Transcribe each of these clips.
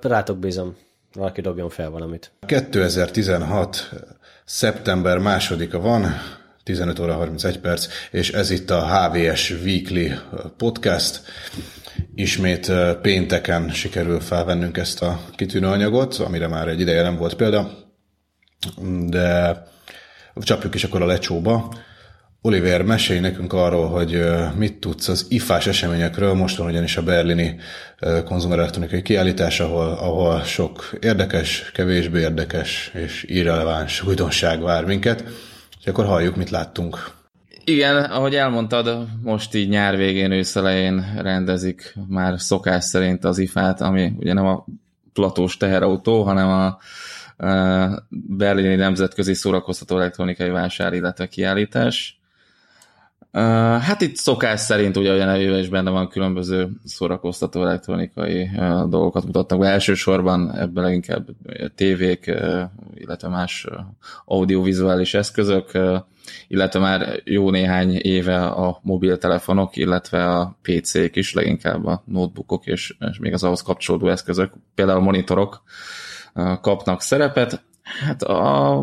Rátok bízom. Valaki dobjon fel valamit. 2016. szeptember másodika van, 15 óra 31 perc, és ez itt a HVS Weekly podcast. Ismét pénteken sikerül felvennünk ezt a kitűnő anyagot, amire már egy ideje nem volt példa, de csapjuk is akkor a lecsóba. Oliver, mesélj nekünk arról, hogy mit tudsz az ifás eseményekről, most van ugyanis a berlini konzumerelektronikai kiállítás, ahol, ahol sok érdekes, kevésbé érdekes és irreleváns újdonság vár minket. És akkor halljuk, mit láttunk. Igen, ahogy elmondtad, most így nyár végén, őszelején rendezik már szokás szerint az ifát, ami ugye nem a platós teherautó, hanem a berlini nemzetközi szórakoztató elektronikai vásár, illetve kiállítás. Hát itt szokás szerint ugye a nevében is benne van különböző szórakoztató elektronikai dolgokat mutatnak be. Elsősorban ebben leginkább tévék, illetve más audiovizuális eszközök, illetve már jó néhány éve a mobiltelefonok, illetve a PC-k is, leginkább a notebookok és, és még az ahhoz kapcsolódó eszközök, például monitorok kapnak szerepet. Hát a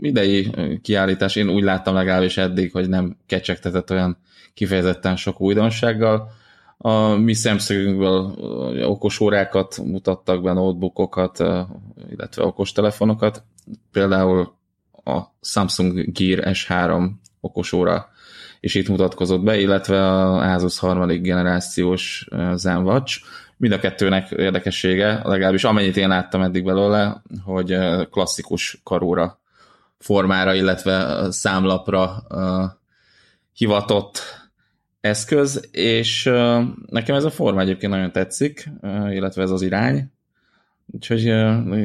idei kiállítás én úgy láttam legalábbis eddig, hogy nem kecsegtetett olyan kifejezetten sok újdonsággal. A mi szemszögünkből okos órákat mutattak be, notebookokat, illetve okos telefonokat. Például a Samsung Gear S3 okos óra és itt mutatkozott be, illetve a Asus harmadik generációs ZenWatch, Mind a kettőnek érdekessége, legalábbis amennyit én láttam eddig belőle, hogy klasszikus karóra formára, illetve számlapra hivatott eszköz, és nekem ez a forma egyébként nagyon tetszik, illetve ez az irány, úgyhogy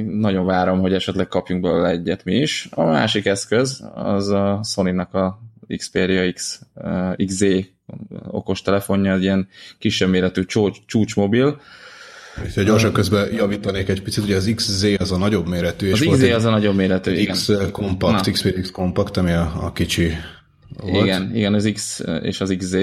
nagyon várom, hogy esetleg kapjunk belőle egyet mi is. A másik eszköz az a Sony-nak a Xperia X, uh, XZ okostelefonja, egy ilyen kisebb méretű csúcsmobil. És gyorsan közben javítanék egy picit, hogy az XZ az a nagyobb méretű. És az XZ az a nagyobb méretű, igen. X kompakt, X kompakt, ami a, a kicsi volt. Igen, igen, az X és az XZ.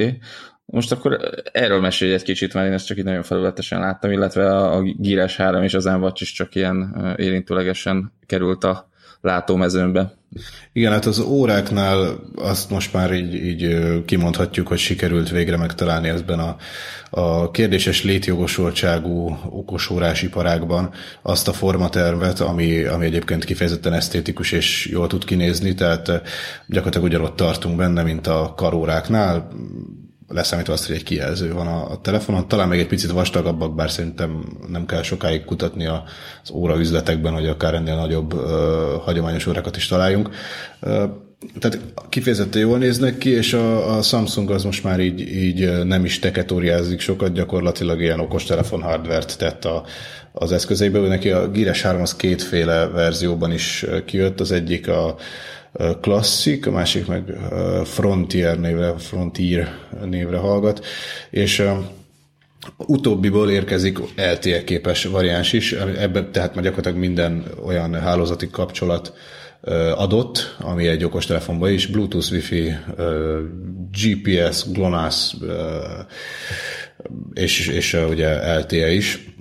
Most akkor erről mesélj egy kicsit, mert én ezt csak így nagyon felületesen láttam, illetve a Gíres 3 és az Envacs is csak ilyen érintőlegesen került a látómezőnbe. Igen, hát az óráknál azt most már így, így kimondhatjuk, hogy sikerült végre megtalálni ezben a, a kérdéses létjogosultságú okosórás iparágban azt a formatervet, ami, ami egyébként kifejezetten esztétikus és jól tud kinézni, tehát gyakorlatilag ugyanott tartunk benne, mint a karóráknál, leszámítva azt, hogy egy kijelző van a, a telefonon, talán még egy picit vastagabbak, bár szerintem nem kell sokáig kutatni az óra üzletekben, hogy akár ennél nagyobb ö, hagyományos órákat is találjunk. Ö, tehát kifejezetten jól néznek ki, és a, a Samsung az most már így, így nem is teketóriázik sokat, gyakorlatilag ilyen okostelefon hardvert tett a, az eszközeibe. Neki a Gires 3 az kétféle verzióban is kijött, az egyik a klasszik, a másik meg Frontier névre, Frontier névre hallgat, és utóbbiból érkezik LTE képes variáns is, ebben tehát már gyakorlatilag minden olyan hálózati kapcsolat adott, ami egy okostelefonban is, Bluetooth, Wi-Fi, GPS, GLONASS, és, és ugye LTE is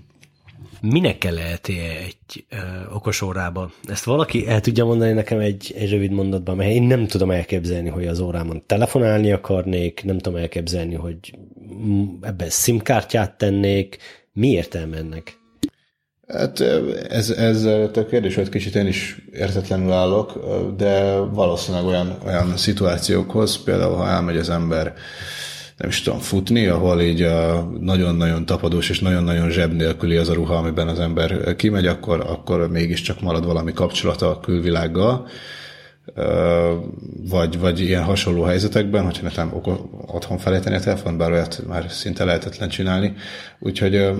minek kell LTE egy ö, okos órában? Ezt valaki el tudja mondani nekem egy, egy rövid mondatban, mert én nem tudom elképzelni, hogy az órámon telefonálni akarnék, nem tudom elképzelni, hogy ebben SIM-kártyát tennék. Mi értelme ennek? Hát ez, ez a kérdés, hogy kicsit én is értetlenül állok, de valószínűleg olyan, olyan szituációkhoz, például ha elmegy az ember nem is tudom, futni, ahol így a nagyon-nagyon tapadós és nagyon-nagyon zseb nélküli az a ruha, amiben az ember kimegy, akkor, akkor mégiscsak marad valami kapcsolata a külvilággal, vagy, vagy ilyen hasonló helyzetekben, hogyha nekem otthon felejteni a telefon, bár olyat már szinte lehetetlen csinálni. Úgyhogy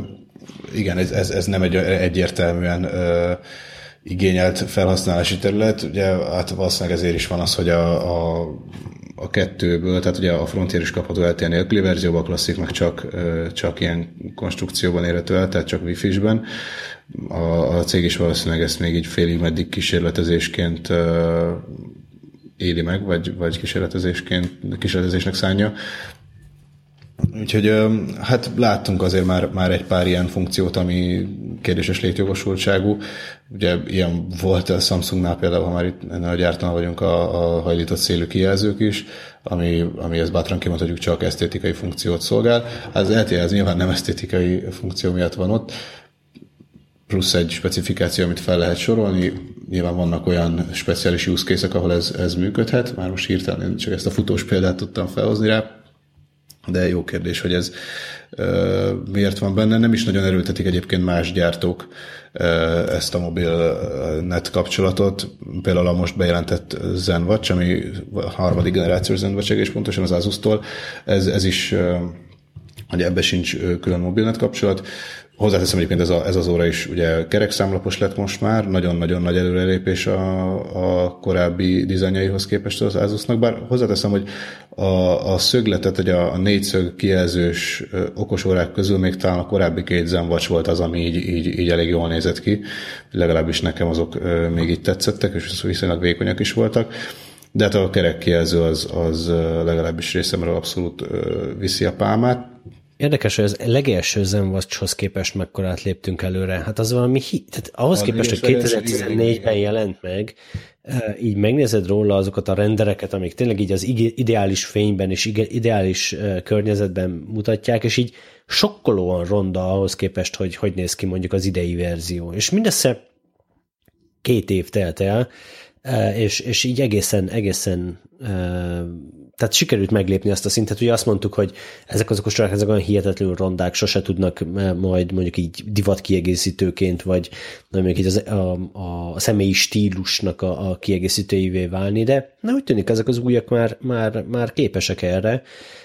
igen, ez, ez, ez nem egy egyértelműen igényelt felhasználási terület. Ugye hát valószínűleg ezért is van az, hogy a, a a kettőből, tehát ugye a Frontier is kapható LTE nélküli verzióban, a klasszik meg csak, csak ilyen konstrukcióban érhető el, tehát csak Wi-Fi-ben. A, a cég is valószínűleg ezt még így félig meddig kísérletezésként éli meg, vagy, vagy kísérletezésként, kísérletezésnek szánja. Úgyhogy hát láttunk azért már, már egy pár ilyen funkciót, ami kérdéses létjogosultságú. Ugye ilyen volt a Samsungnál például, ha már itt ennél a gyártónál vagyunk, a, a hajlított szélű kijelzők is, ami, ami ezt bátran kimondhatjuk csak esztétikai funkciót szolgál. Az LTE az nyilván nem esztétikai funkció miatt van ott, plusz egy specifikáció, amit fel lehet sorolni. Nyilván vannak olyan speciális use ahol ez, ez működhet. Már most hirtelen csak ezt a futós példát tudtam felhozni rá de jó kérdés, hogy ez uh, miért van benne. Nem is nagyon erőltetik egyébként más gyártók uh, ezt a mobil net kapcsolatot. Például a most bejelentett ZenWatch, ami a harmadik generációs ZenWatch egész pontosan az Asus-tól, ez, ez is uh, hogy ebbe sincs külön mobilnet kapcsolat. Hozzáteszem egyébként ez, a, ez az óra is ugye kerekszámlapos lett most már, nagyon-nagyon nagy előrelépés a, a korábbi dizájnjaihoz képest az Asusnak, bár hozzáteszem, hogy a, a szögletet, hogy a, a négyszög kijelzős okosórák közül még talán a korábbi két zenvacs volt az, ami így, így, így elég jól nézett ki, legalábbis nekem azok még így tetszettek, és viszonylag vékonyak is voltak. De hát a kerek kijelző az, az legalábbis részemről abszolút viszi a pálmát. Érdekes, hogy az legelső Zenwatchhoz képest mekkorát léptünk előre. Hát az valami, hi- tehát ahhoz a képest, hogy 2014-ben jelent meg, így megnézed róla azokat a rendereket, amik tényleg így az ideális fényben és ideális környezetben mutatják, és így sokkolóan ronda ahhoz képest, hogy hogy néz ki mondjuk az idei verzió. És mindössze két év telt el, és, és így egészen, egészen tehát sikerült meglépni azt a szintet, hogy azt mondtuk, hogy ezek azok a sorák, ezek olyan hihetetlenül rondák, sose tudnak majd mondjuk így divat kiegészítőként, vagy mondjuk így az, a, a, személyi stílusnak a, a kiegészítőivé válni, de na, úgy tűnik, ezek az újak már, már, már képesek erre,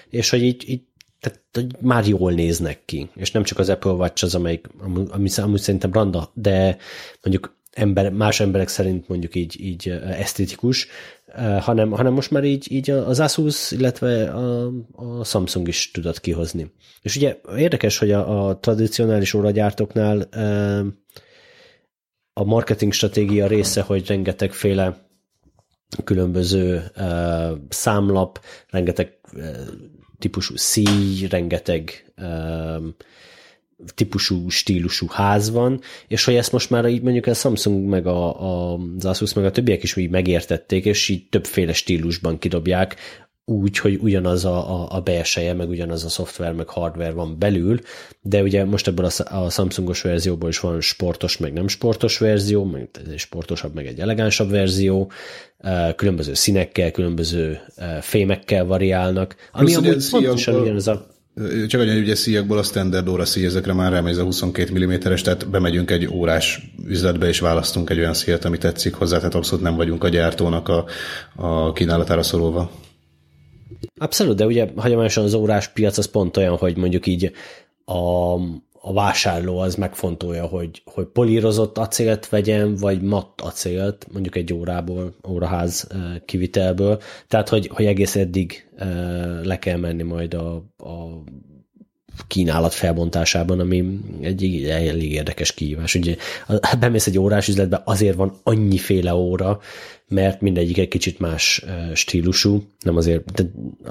és hogy így, így tehát hogy már jól néznek ki, és nem csak az Apple Watch az, amelyik, ami, ami szerintem randa, de mondjuk ember, más emberek szerint mondjuk így, így esztétikus, hanem, hanem most már így, így az Asus, illetve a, a Samsung is tudott kihozni. És ugye érdekes, hogy a, a tradicionális óragyártóknál a marketing stratégia része, hogy rengetegféle különböző számlap, rengeteg típusú szíj, rengeteg típusú, stílusú ház van, és hogy ezt most már így mondjuk a Samsung meg a, a, az Asus meg a többiek is úgy megértették, és így többféle stílusban kidobják, úgy, hogy ugyanaz a, a, a belseje, meg ugyanaz a szoftver, meg hardware van belül, de ugye most ebből a, a Samsungos verzióból is van sportos, meg nem sportos verzió, meg egy sportosabb, meg egy elegánsabb verzió, különböző színekkel, különböző fémekkel variálnak, ami Plusz amúgy pontosan ugyanaz a csak annyi, ugye szíjakból a standard óra szíj, ezekre már remény a 22 mm-es, tehát bemegyünk egy órás üzletbe, és választunk egy olyan szíjat, ami tetszik hozzá, tehát abszolút nem vagyunk a gyártónak a, a kínálatára szorulva. Abszolút, de ugye hagyományosan az órás piac az pont olyan, hogy mondjuk így a, a vásárló az megfontolja, hogy, hogy polírozott acélt vegyen, vagy matt acélt, mondjuk egy órából, óraház kivitelből. Tehát, hogy, hogy egész eddig le kell menni majd a, a kínálat felbontásában, ami egy elég érdekes kihívás. Ugye bemész egy órás üzletbe, azért van annyiféle óra, mert mindegyik egy kicsit más stílusú, nem azért, de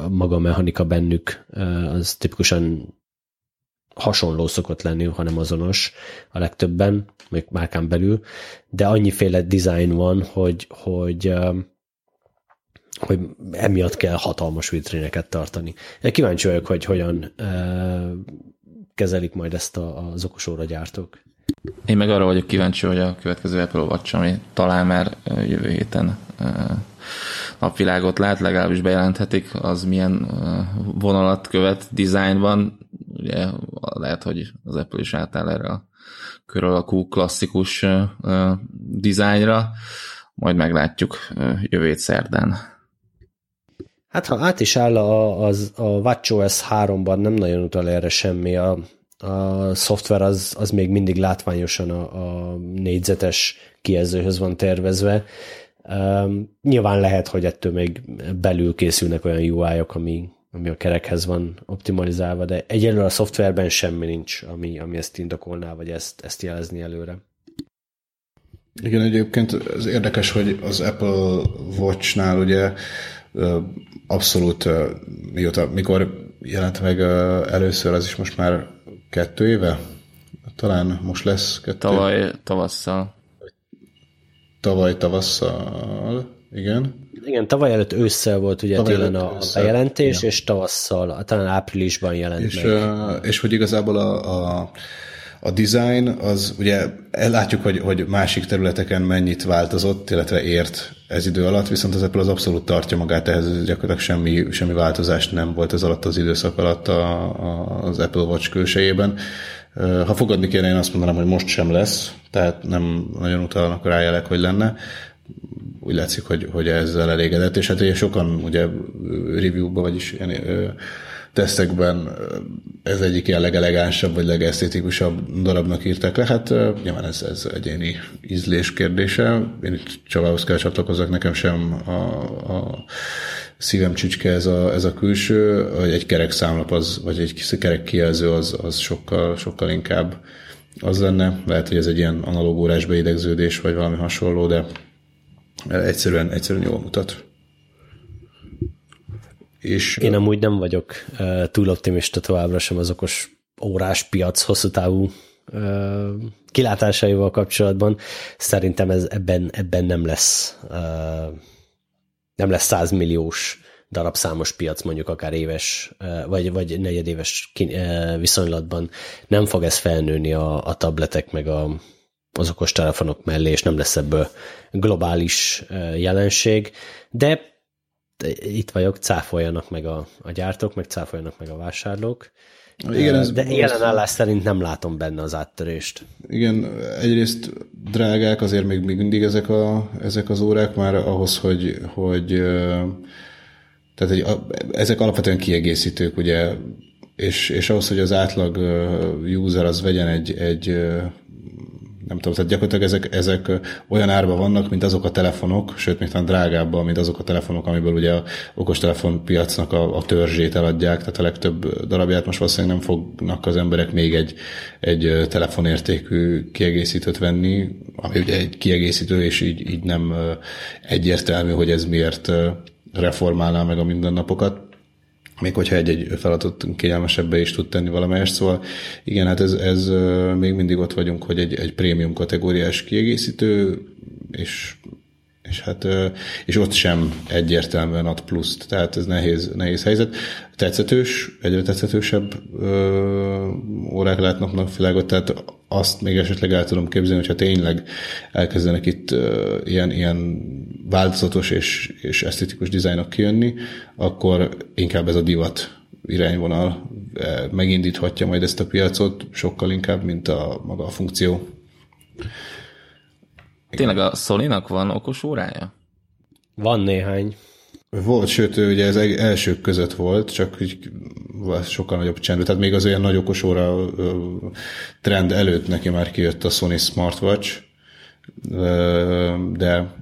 maga a mechanika bennük az tipikusan hasonló szokott lenni, hanem azonos a legtöbben, még márkán belül, de annyiféle design van, hogy, hogy hogy emiatt kell hatalmas vitrineket tartani. Kíváncsi vagyok, hogy hogyan kezelik majd ezt a, az okosóra gyártók. Én meg arra vagyok kíváncsi, hogy a következő Apple Watch, ami talán már jövő héten napvilágot lát, legalábbis bejelenthetik, az milyen vonalat követ dizájnban. Ugye lehet, hogy az Apple is átáll erre a kör alakú klasszikus dizájnra, majd meglátjuk jövő szerdán. Hát ha át is áll a, az, a WatchOS 3-ban, nem nagyon utal erre semmi. A, a szoftver az, az még mindig látványosan a, a négyzetes kijelzőhöz van tervezve, Um, nyilván lehet, hogy ettől még belül készülnek olyan UI-ok, ami, ami a kerekhez van optimalizálva, de egyelőre a szoftverben semmi nincs, ami, ami ezt indokolná, vagy ezt, ezt jelezni előre. Igen, egyébként ez érdekes, hogy az Apple Watch-nál ugye abszolút, mióta, mikor jelent meg először, az is most már kettő éve? Talán most lesz kettő. Tavaly tavasszal. Tavaly tavasszal, igen. Igen, tavaly előtt ősszel volt ugye tavaly télen a ősszel, bejelentés, ja. és tavasszal, talán áprilisban jelent és, meg. És hogy igazából a, a a design az ugye látjuk, hogy, hogy másik területeken mennyit változott, illetve ért ez idő alatt, viszont az Apple az abszolút tartja magát, ehhez gyakorlatilag semmi, semmi változás nem volt ez alatt az időszak alatt a, a, az Apple Watch külsejében. Ha fogadni kéne, én azt mondanám, hogy most sem lesz, tehát nem nagyon utalnak rá jelek, hogy lenne. Úgy látszik, hogy, hogy ezzel elégedett, és hát ugye sokan ugye review-ba, vagyis ilyen, tesztekben ez egyik ilyen legelegánsabb vagy legesztétikusabb darabnak írták le. Hát nyilván ez, ez egyéni ízlés kérdése. Én itt Csavához kell csatlakozzak, nekem sem a, a szívem csücske ez a, ez a külső, vagy egy kerek számlap az, vagy egy kerek kijelző az, az sokkal, sokkal inkább az lenne. Lehet, hogy ez egy ilyen analóg órás beidegződés, vagy valami hasonló, de egyszerűen, egyszerűen jól mutat. És, Én amúgy nem vagyok uh, túl optimista továbbra sem az okos órás piac hosszú távú kilátásaival kapcsolatban. Szerintem ez ebben, ebben nem lesz nem lesz százmilliós darabszámos piac, mondjuk akár éves, vagy, vagy negyedéves viszonylatban nem fog ez felnőni a, a tabletek meg a, az okos telefonok mellé, és nem lesz ebből globális jelenség, de itt vagyok, cáfoljanak meg a, a gyártók, meg cáfoljanak meg a vásárlók. Igen, ez de jelen állás szerint nem látom benne az áttörést. Igen, egyrészt drágák azért még, még mindig ezek, a, ezek az órák már ahhoz, hogy, hogy tehát egy, ezek alapvetően kiegészítők, ugye, és, és ahhoz, hogy az átlag user az vegyen egy, egy nem tudom, tehát gyakorlatilag ezek, ezek olyan árba vannak, mint azok a telefonok, sőt, még talán drágábban, mint azok a telefonok, amiből ugye a okostelefon piacnak a, a törzsét eladják, tehát a legtöbb darabját most valószínűleg nem fognak az emberek még egy, egy telefonértékű kiegészítőt venni, ami ugye egy kiegészítő, és így, így nem egyértelmű, hogy ez miért reformálná meg a mindennapokat még hogyha egy-egy feladatot kényelmesebbe is tud tenni valamelyest, szóval igen, hát ez, ez még mindig ott vagyunk, hogy egy, egy prémium kategóriás kiegészítő, és és hát és ott sem egyértelműen ad pluszt, tehát ez nehéz, nehéz helyzet. Tetszetős, egyre tetszetősebb ö, órák látnak napvilágot, tehát azt még esetleg el tudom képzelni, hogyha tényleg elkezdenek itt ö, ilyen, ilyen változatos és, és esztetikus dizájnok kijönni, akkor inkább ez a divat irányvonal megindíthatja majd ezt a piacot sokkal inkább, mint a maga a funkció. Tényleg a sony van okos órája? Van néhány. Volt, sőt, ő ugye ez elsők között volt, csak így sokkal nagyobb csendben. Tehát még az olyan nagy okos óra trend előtt neki már kijött a Sony Smartwatch, de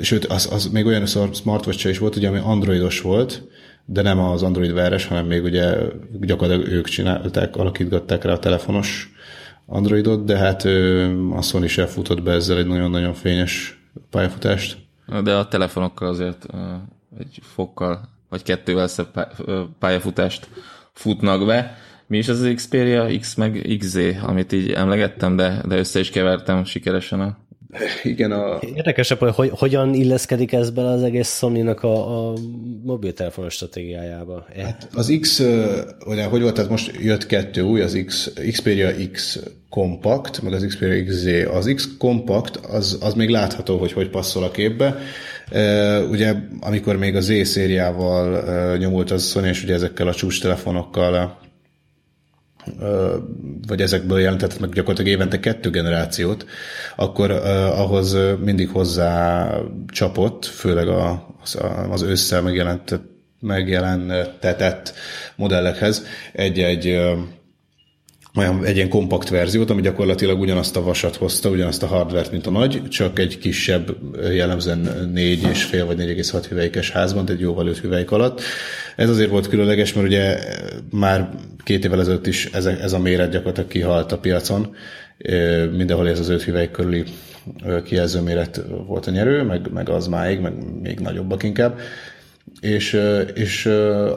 sőt, az, az még olyan smartwatch is volt, ugye, ami androidos volt, de nem az Android veres, hanem még ugye gyakorlatilag ők csinálták, alakítgatták rá a telefonos Androidot, de hát a Sony se futott be ezzel egy nagyon-nagyon fényes pályafutást. De a telefonokkal azért egy fokkal, vagy kettővel szebb pályafutást futnak be. Mi is az Xperia X meg XZ, amit így emlegettem, de, de össze is kevertem sikeresen a igen, a... Érdekesebb, hogy, hogy hogyan illeszkedik ez bele az egész Sony-nak a, a mobiltelefonos stratégiájába. E? Hát az X, ugye, hogy volt, tehát most jött kettő új, az X, Xperia X Compact, meg az Xperia XZ. Az X Compact, az, az még látható, hogy hogy passzol a képbe. ugye, amikor még az Z szériával nyomult az Sony, és ugye ezekkel a csúcs telefonokkal vagy ezekből jelentett meg gyakorlatilag évente kettő generációt, akkor ahhoz mindig hozzá csapott, főleg a, az ősszel megjelentett, megjelentetett modellekhez egy-egy olyan egy ilyen kompakt verziót, ami gyakorlatilag ugyanazt a vasat hozta, ugyanazt a hardvert, mint a nagy, csak egy kisebb, jellemzően 4,5 vagy 4,6 hüvelykes házban, egy jóval 5 hüvelyk alatt. Ez azért volt különleges, mert ugye már két évvel ezelőtt is ez, ez a méret gyakorlatilag kihalt a piacon, mindenhol ez az 5 hüvelyk körüli kijelző méret volt a nyerő, meg, meg az máig, meg még nagyobbak inkább. És, és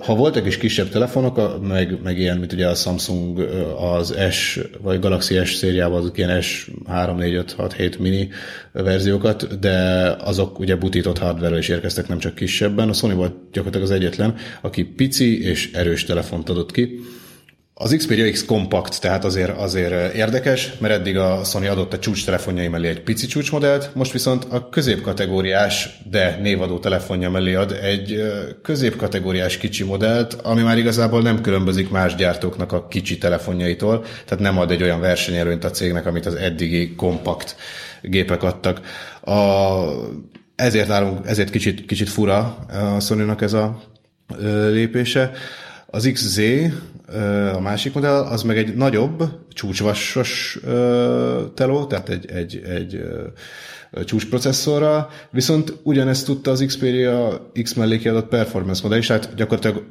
ha voltak is kisebb telefonok, meg, meg ilyen, mint ugye a Samsung az S, vagy Galaxy S szériában azok ilyen S3, 4, 5, 6, 7 mini verziókat, de azok ugye butított hardware is érkeztek, nem csak kisebben. A Sony volt gyakorlatilag az egyetlen, aki pici és erős telefont adott ki az Xperia X kompakt, tehát azért, azért érdekes, mert eddig a Sony adott a csúcs telefonjai mellé egy pici csúcsmodellt, most viszont a középkategóriás, de névadó telefonja mellé ad egy középkategóriás kicsi modellt, ami már igazából nem különbözik más gyártóknak a kicsi telefonjaitól, tehát nem ad egy olyan versenyelőnyt a cégnek, amit az eddigi kompakt gépek adtak. A, ezért állunk, ezért kicsit, kicsit fura a sony ez a lépése. Az XZ, a másik modell, az meg egy nagyobb, csúcsvassos teló, tehát egy, egy, egy csúcsprocesszorral, viszont ugyanezt tudta az Xperia X mellé kiadott performance modell is, tehát gyakorlatilag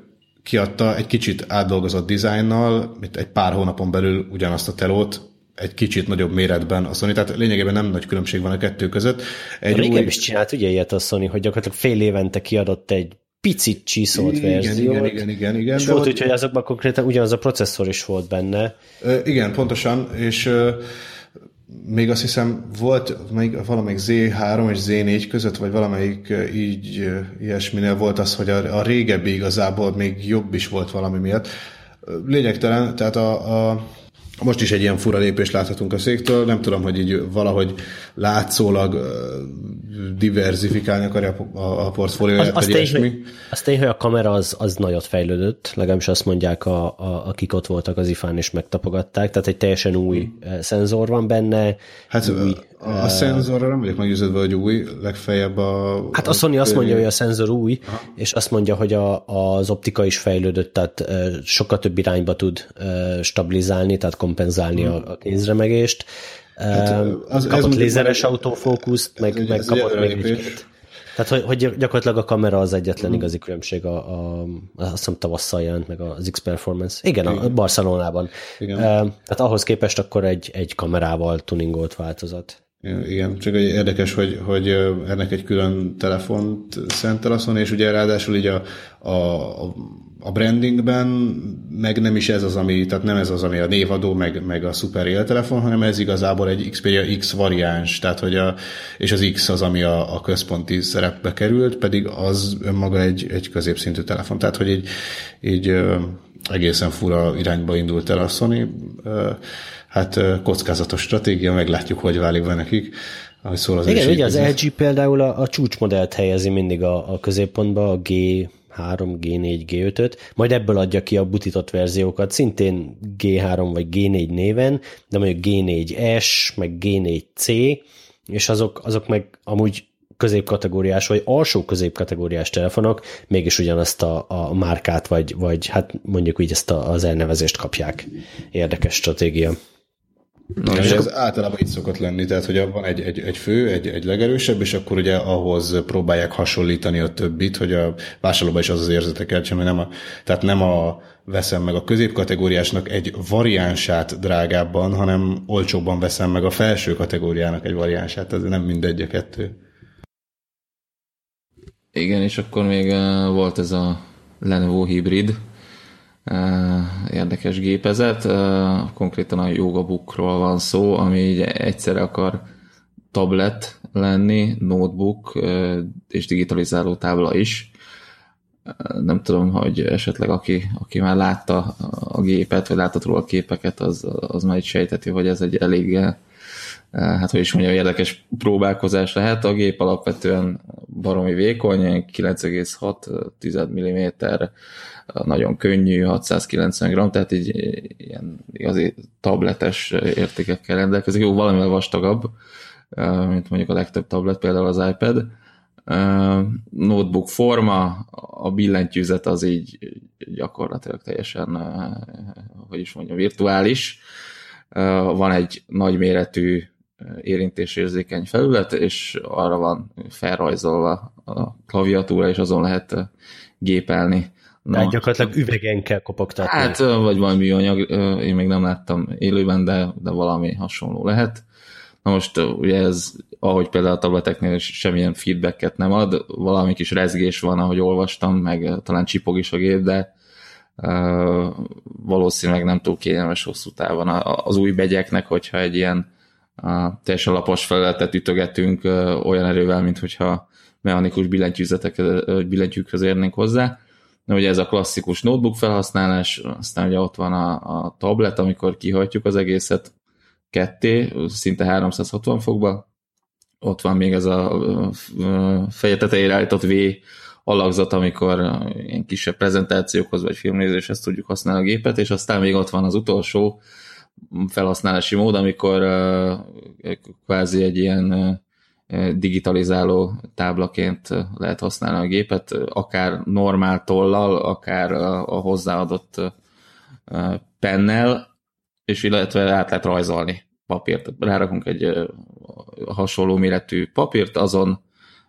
kiadta egy kicsit átdolgozott dizájnnal, mint egy pár hónapon belül ugyanazt a telót, egy kicsit nagyobb méretben a Sony, tehát lényegében nem nagy különbség van a kettő között. Egy Régen új... is csinált ugye ilyet a Sony, hogy gyakorlatilag fél évente kiadott egy picit csiszolt igen, verziót. Igen, igen, igen. igen és volt úgy, hogy azokban konkrétan ugyanaz a processzor is volt benne. Igen, pontosan, és még azt hiszem volt még valamelyik Z3 és Z4 között, vagy valamelyik így ilyesminél volt az, hogy a, a régebbi igazából még jobb is volt valami miatt. Lényegtelen, tehát a, a most is egy ilyen fura lépést láthatunk a széktől, nem tudom, hogy így valahogy látszólag diversifikálni akarja a, a portfólióját, az, az tény, Az tény, hogy a kamera az, az nagyot fejlődött, legalábbis azt mondják, a, a, akik ott voltak az ifán és megtapogatták, tehát egy teljesen új hmm. szenzor van benne. Hát új, a, a szenzorra nem vagyok meggyőződve, hogy új, legfeljebb a... Hát a Sony azt mondja, hogy a szenzor új, Aha. és azt mondja, hogy a, az optika is fejlődött, tehát sokkal több irányba tud stabilizálni, tehát kompenzálni hmm. a, a kézremegést. Hát, az, kapott lézeres autofókuszt, meg, meg kapott még egy tehát, hogy, hogy gyakorlatilag a kamera az egyetlen mm. igazi különbség, a, a, azt hiszem tavasszal jelent meg az X-Performance. Igen, Igen, a Barcelonában. Igen. Tehát ahhoz képest akkor egy, egy kamerával tuningolt változat. Igen, csak egy érdekes, hogy, hogy ennek egy külön telefont szentel a és ugye ráadásul így a, a, a brandingben meg nem is ez az, ami, tehát nem ez az, ami a névadó, meg, meg a szuper éltelefon, hanem ez igazából egy Xperia X variáns, tehát hogy a, és az X az, ami a, a központi szerepbe került, pedig az önmaga egy, egy középszintű telefon, tehát hogy így, így egészen fura irányba indult el a Sony, hát kockázatos stratégia, meglátjuk, hogy válik be nekik. Ahogy szól az Igen, ugye az LG például a, a csúcsmodellt helyezi mindig a, a középpontba, a G 3, G4, G5-öt, majd ebből adja ki a butított verziókat, szintén G3 vagy G4 néven, de mondjuk G4S, meg G4C, és azok, azok meg amúgy középkategóriás, vagy alsó középkategóriás telefonok mégis ugyanazt a, a márkát, vagy, vagy hát mondjuk így ezt a, az elnevezést kapják. Érdekes stratégia. Na, és ez általában így szokott lenni, tehát hogy van egy, egy, egy fő, egy, egy legerősebb, és akkor ugye ahhoz próbálják hasonlítani a többit, hogy a vásárlóban is az az érzete kell, hogy nem a, tehát nem a veszem meg a középkategóriásnak egy variánsát drágábban, hanem olcsóbban veszem meg a felső kategóriának egy variánsát, ez nem mindegy a kettő. Igen, és akkor még volt ez a Lenovo hibrid, érdekes gépezet. Konkrétan a Yoga Bookról van szó, ami így egyszerre akar tablet lenni, notebook és digitalizáló tábla is. Nem tudom, hogy esetleg aki, aki már látta a gépet, vagy látott róla a képeket, az, az már így sejteti, hogy ez egy elég hát hogy is mondjam, érdekes próbálkozás lehet. A gép alapvetően baromi vékony, 9,6 mm nagyon könnyű, 690 g, tehát így ilyen igazi tabletes értékekkel rendelkezik. Jó, valamivel vastagabb, mint mondjuk a legtöbb tablet, például az iPad. Notebook forma, a billentyűzet az így gyakorlatilag teljesen, hogy is mondjam, virtuális. Van egy nagyméretű érintésérzékeny felület, és arra van felrajzolva a klaviatúra, és azon lehet gépelni Na, Tehát gyakorlatilag üvegen kell kopogtatni. Hát, vagy valami anyag, én még nem láttam élőben, de, de valami hasonló lehet. Na most ugye ez, ahogy például a tableteknél semmilyen feedbacket nem ad, valami kis rezgés van, ahogy olvastam, meg talán csipog is a gép, de uh, valószínűleg nem túl kényelmes hosszú távon az új begyeknek, hogyha egy ilyen uh, teljesen lapos felületet ütögetünk olyan erővel, mint hogyha mechanikus billentyűkhöz érnénk hozzá. De ugye ez a klasszikus notebook felhasználás, aztán ugye ott van a, a tablet, amikor kihajtjuk az egészet ketté, szinte 360 fokba. Ott van még ez a feje tetejére állított V alakzat, amikor ilyen kisebb prezentációkhoz vagy filmnézéshez tudjuk használni a gépet, és aztán még ott van az utolsó felhasználási mód, amikor kvázi egy ilyen digitalizáló táblaként lehet használni a gépet, akár normál tollal, akár a hozzáadott pennel, és illetve át lehet rajzolni papírt. Rárakunk egy hasonló méretű papírt, azon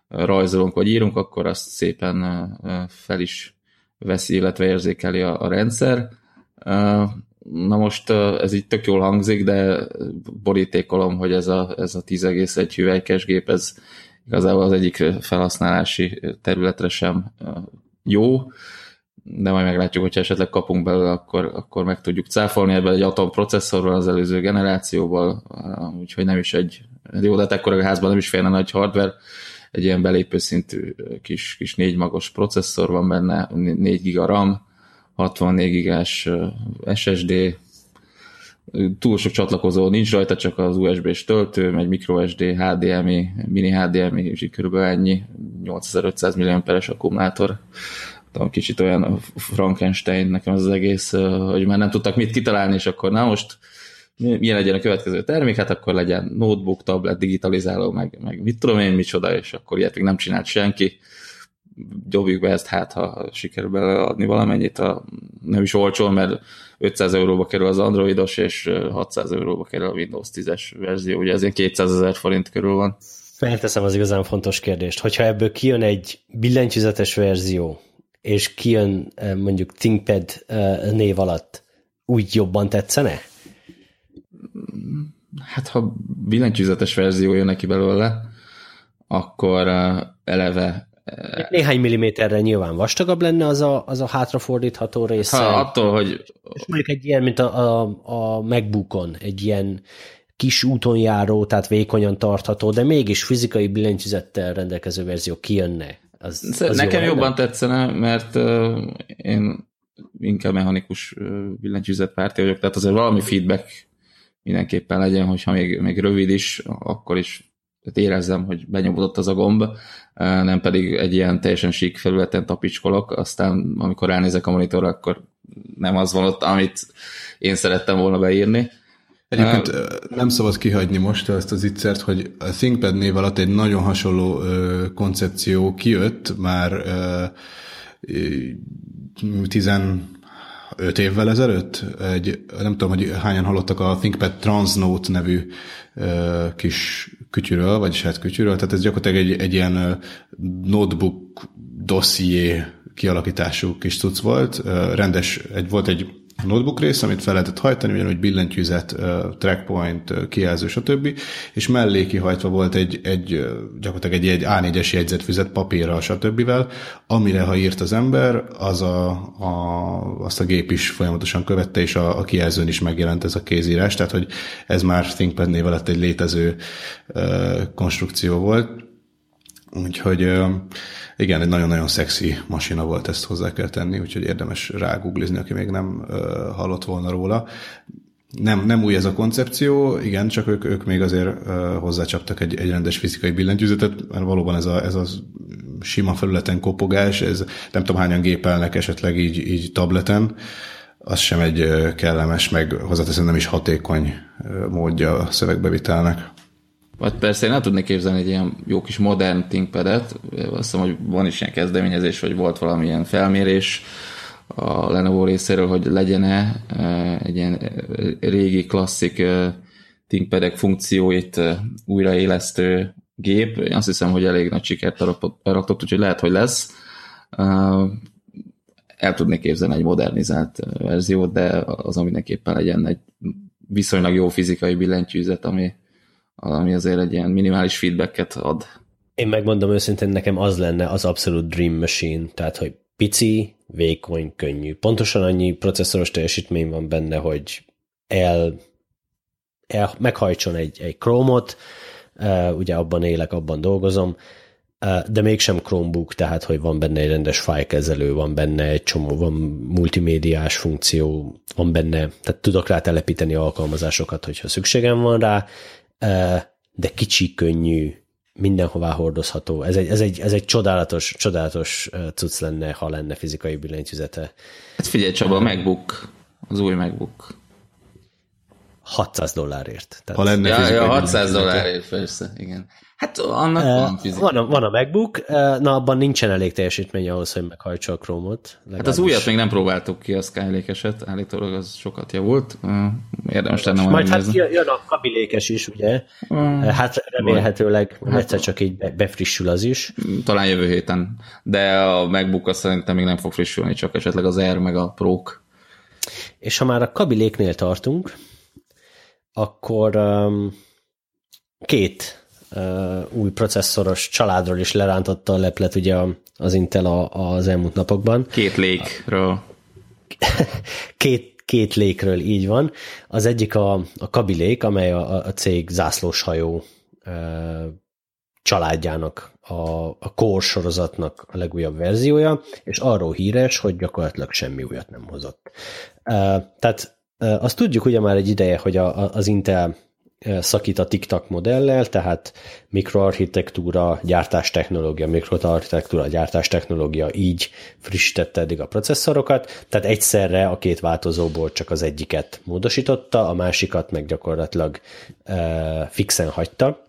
rajzolunk vagy írunk, akkor azt szépen fel is veszi, illetve érzékeli a, a rendszer. Na most ez így tök jól hangzik, de borítékolom, hogy ez a, ez a 10,1 hüvelykes gép, ez igazából az egyik felhasználási területre sem jó, de majd meglátjuk, hogyha esetleg kapunk belőle, akkor, akkor meg tudjuk cáfolni ebből egy atom processzorról az előző generációból, úgyhogy nem is egy, jó, de hát ekkor a házban nem is félne nagy hardware, egy ilyen belépő szintű kis, kis négy magos processzor van benne, 4 giga RAM, 64 gigás SSD, túl sok csatlakozó nincs rajta, csak az USB-s töltő, egy microSD, HDMI, mini HDMI, és így körülbelül ennyi, 8500 mAh akkumulátor. Tudom, kicsit olyan Frankenstein nekem az, az egész, hogy már nem tudtak mit kitalálni, és akkor na most milyen legyen a következő termék, hát akkor legyen notebook, tablet, digitalizáló, meg, meg mit tudom én, micsoda, és akkor ilyet még nem csinált senki dobjuk be ezt, hát ha sikerül beleadni valamennyit, a, nem is olcsó, mert 500 euróba kerül az androidos, és 600 euróba kerül a Windows 10-es verzió, ugye ez ilyen 200 ezer forint körül van. Felteszem az igazán fontos kérdést, hogyha ebből kijön egy billentyűzetes verzió, és kijön mondjuk ThinkPad név alatt, úgy jobban tetszene? Hát ha billentyűzetes verzió jön neki belőle, akkor eleve néhány milliméterre nyilván vastagabb lenne az a, az a hátrafordítható része. Ha, attól, hogy... És mondjuk egy ilyen, mint a, a, a MacBookon, egy ilyen kis úton járó, tehát vékonyan tartható, de mégis fizikai billentyűzettel rendelkező verzió kijönne. Az, az Nekem jobban nem? tetszene, mert uh, én inkább mechanikus billentyűzet párti vagyok, tehát azért valami feedback mindenképpen legyen, hogyha még, még rövid is, akkor is tehát érezzem, hogy benyomódott az a gomb, nem pedig egy ilyen teljesen sík felületen tapicskolok, aztán amikor ránézek a monitorra, akkor nem az van ott, amit én szerettem volna beírni. Egyébként uh, nem szabad kihagyni most ezt az ittszert, hogy a ThinkPad név alatt egy nagyon hasonló uh, koncepció kijött már uh, 15 évvel ezelőtt. Egy, nem tudom, hogy hányan hallottak a ThinkPad Transnote nevű uh, kis kütyűről, vagyis hát kütyűről, tehát ez gyakorlatilag egy, egy ilyen notebook dosszié kialakítású kis cucc volt. Rendes, egy, volt egy notebook rész, amit fel lehetett hajtani, ugyanúgy billentyűzet, trackpoint, kijelző, stb. És mellé kihajtva volt egy, egy gyakorlatilag egy, egy A4-es jegyzetfüzet papírral, stb. amire ha írt az ember, az a, a, azt a gép is folyamatosan követte, és a, a kijelzőn is megjelent ez a kézírás, tehát hogy ez már ThinkPad név alatt egy létező uh, konstrukció volt. Úgyhogy igen, egy nagyon-nagyon szexi masina volt, ezt hozzá kell tenni, úgyhogy érdemes rágooglizni, aki még nem hallott volna róla. Nem, nem új ez a koncepció, igen, csak ők, ők még azért hozzácsaptak egy, egy rendes fizikai billentyűzetet, mert valóban ez a, ez a sima felületen kopogás, ez nem tudom hányan gépelnek esetleg így, így tableten, az sem egy kellemes, meg hozzáteszem nem is hatékony módja a szövegbevitelnek. Vagy persze én el tudnék képzelni egy ilyen jó kis modern ThinkPad-et, azt hiszem, hogy van is ilyen kezdeményezés, vagy volt valamilyen felmérés a Lenovo részéről, hogy legyen-e e, egy ilyen e, régi klasszik e, ThinkPad-ek funkcióit újraélesztő gép. Én azt hiszem, hogy elég nagy sikert araktott, úgyhogy lehet, hogy lesz. El tudnék képzelni egy modernizált verziót, de az, mindenképpen legyen egy viszonylag jó fizikai billentyűzet, ami, ami azért egy ilyen minimális feedbacket ad. Én megmondom őszintén, nekem az lenne az abszolút dream machine, tehát hogy pici, vékony, könnyű. Pontosan annyi processzoros teljesítmény van benne, hogy el, el meghajtson egy, egy Chrome-ot, ugye abban élek, abban dolgozom, de mégsem Chromebook, tehát hogy van benne egy rendes fájlkezelő, van benne egy csomó, van multimédiás funkció, van benne, tehát tudok rá telepíteni alkalmazásokat, hogyha szükségem van rá, de kicsi, könnyű, mindenhová hordozható. Ez egy, ez egy, ez egy csodálatos, csodálatos cucc lenne, ha lenne fizikai billentyűzete. Hát figyelj Csaba, a MacBook, az új MacBook. 600 dollárért. Tehát... Ha lenne ja, ja, 600 dollárért, persze, igen. Hát annak uh, van fizika. Van a, van a MacBook, na abban nincsen elég teljesítmény ahhoz, hogy meghajtsa a Chrome-ot. Hát az újat még nem próbáltuk ki, a Skylake-eset, állítólag az sokat javult. Érdemes lenne majd hát jön a kabilékes is, ugye? Uh, hát remélhetőleg hát, egyszer csak így befrissül az is. Talán jövő héten, de a MacBook azt szerintem még nem fog frissülni, csak esetleg az Air meg a Pro-k. És ha már a kabiléknél tartunk, akkor um, két uh, új processzoros családról is lerántotta a leplet ugye az Intel a, az elmúlt napokban. Két lékről. két, két lékről, így van. Az egyik a, a Kaby lék, amely a, a cég zászlós hajó uh, családjának, a, a Core sorozatnak a legújabb verziója, és arról híres, hogy gyakorlatilag semmi újat nem hozott. Uh, tehát azt tudjuk ugye már egy ideje, hogy a, a, az Intel szakít a TikTok modellel, tehát mikroarchitektúra, gyártástechnológia, mikroarchitektúra, gyártástechnológia, így frissítette eddig a processzorokat, tehát egyszerre a két változóból csak az egyiket módosította, a másikat meg gyakorlatilag uh, fixen hagyta.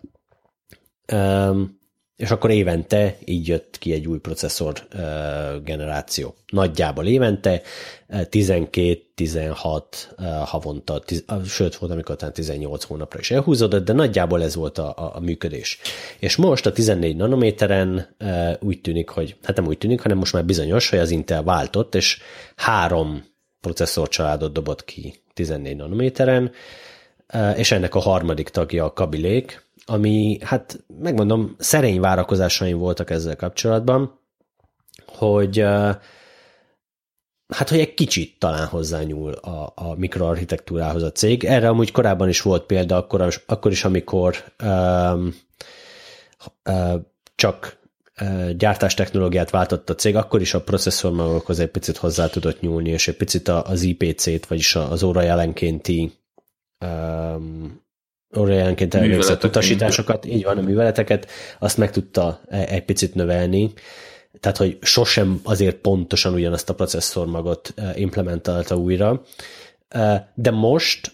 Um, és akkor évente így jött ki egy új processzor generáció. Nagyjából évente 12-16 havonta, sőt volt, amikor talán 18 hónapra is elhúzódott, de nagyjából ez volt a, a, működés. És most a 14 nanométeren úgy tűnik, hogy, hát nem úgy tűnik, hanem most már bizonyos, hogy az Intel váltott, és három processzor családot dobott ki 14 nanométeren, és ennek a harmadik tagja a Kabilék, ami, hát megmondom, szerény várakozásaim voltak ezzel kapcsolatban, hogy hát, hogy egy kicsit talán hozzányúl a, a mikroarchitektúrához a cég. Erre amúgy korábban is volt példa, akkor, akkor is, amikor um, uh, csak gyártástechnológiát váltott a cég, akkor is a processzor magukhoz egy picit hozzá tudott nyúlni, és egy picit az IPC-t, vagyis az órajelenkénti um, órajelentként elvégzett utasításokat, így van, a műveleteket, azt meg tudta e- egy picit növelni, tehát, hogy sosem azért pontosan ugyanazt a processzormagot e, implementálta újra, e, de most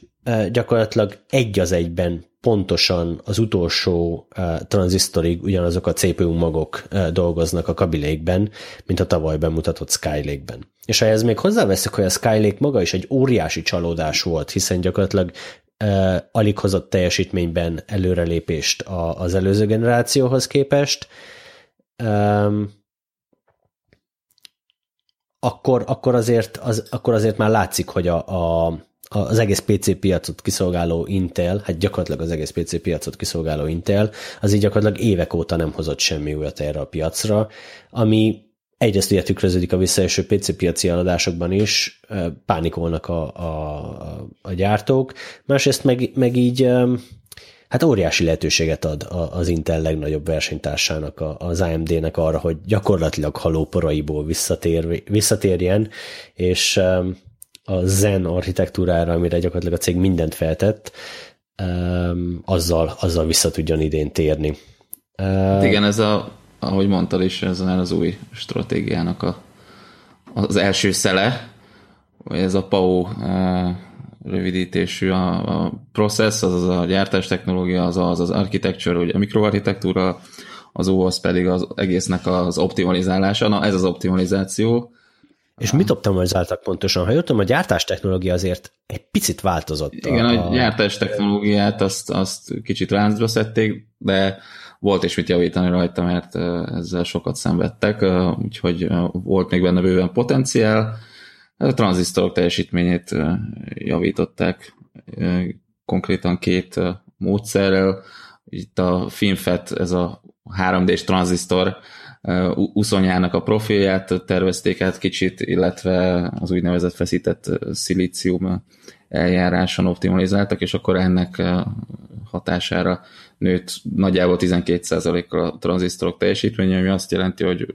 gyakorlatilag egy az egyben pontosan az utolsó tranzisztorig ugyanazok a CPU magok dolgoznak a kabilékben, mint a tavaly bemutatott Skylake-ben. És ha ez még hozzáveszek, hogy a Skylake maga is egy óriási csalódás volt, hiszen gyakorlatilag alig hozott teljesítményben előrelépést a, az előző generációhoz képest, akkor, akkor, azért, az, akkor azért már látszik, hogy a, a, az egész PC piacot kiszolgáló Intel, hát gyakorlatilag az egész PC piacot kiszolgáló Intel, az így gyakorlatilag évek óta nem hozott semmi újat erre a piacra, ami egyrészt ugye tükröződik a visszaeső PC piaci eladásokban is, pánikolnak a, a, a gyártók, másrészt meg, meg így hát óriási lehetőséget ad az Intel legnagyobb versenytársának, az AMD-nek arra, hogy gyakorlatilag halóporaiból visszatér, visszatérjen, és a Zen architektúrára, amire gyakorlatilag a cég mindent feltett, azzal, azzal vissza tudjon idén térni. Igen, ez a ahogy mondtad is, ez az új stratégiának a, az első szele, vagy ez a PAO uh, rövidítésű a, a process, azaz a gyártás technológia, az az, az architecture, ugye a mikroarchitektúra, az OAS pedig az egésznek az optimalizálása. Na, ez az optimalizáció. És mit optimalizáltak pontosan? Ha jöttem, a gyártás technológia azért egy picit változott. Igen, a, a gyártás technológiát azt, azt kicsit láncba szedték, de volt is mit javítani rajta, mert ezzel sokat szenvedtek, úgyhogy volt még benne bőven potenciál. A tranzisztorok teljesítményét javították konkrétan két módszerrel. itt a FinFET, ez a 3D-s tranzisztor uszonyának a profilját tervezték át kicsit, illetve az úgynevezett feszített szilícium eljáráson optimalizáltak, és akkor ennek hatására nőtt nagyjából 12%-kal a tranzisztorok teljesítménye, ami azt jelenti, hogy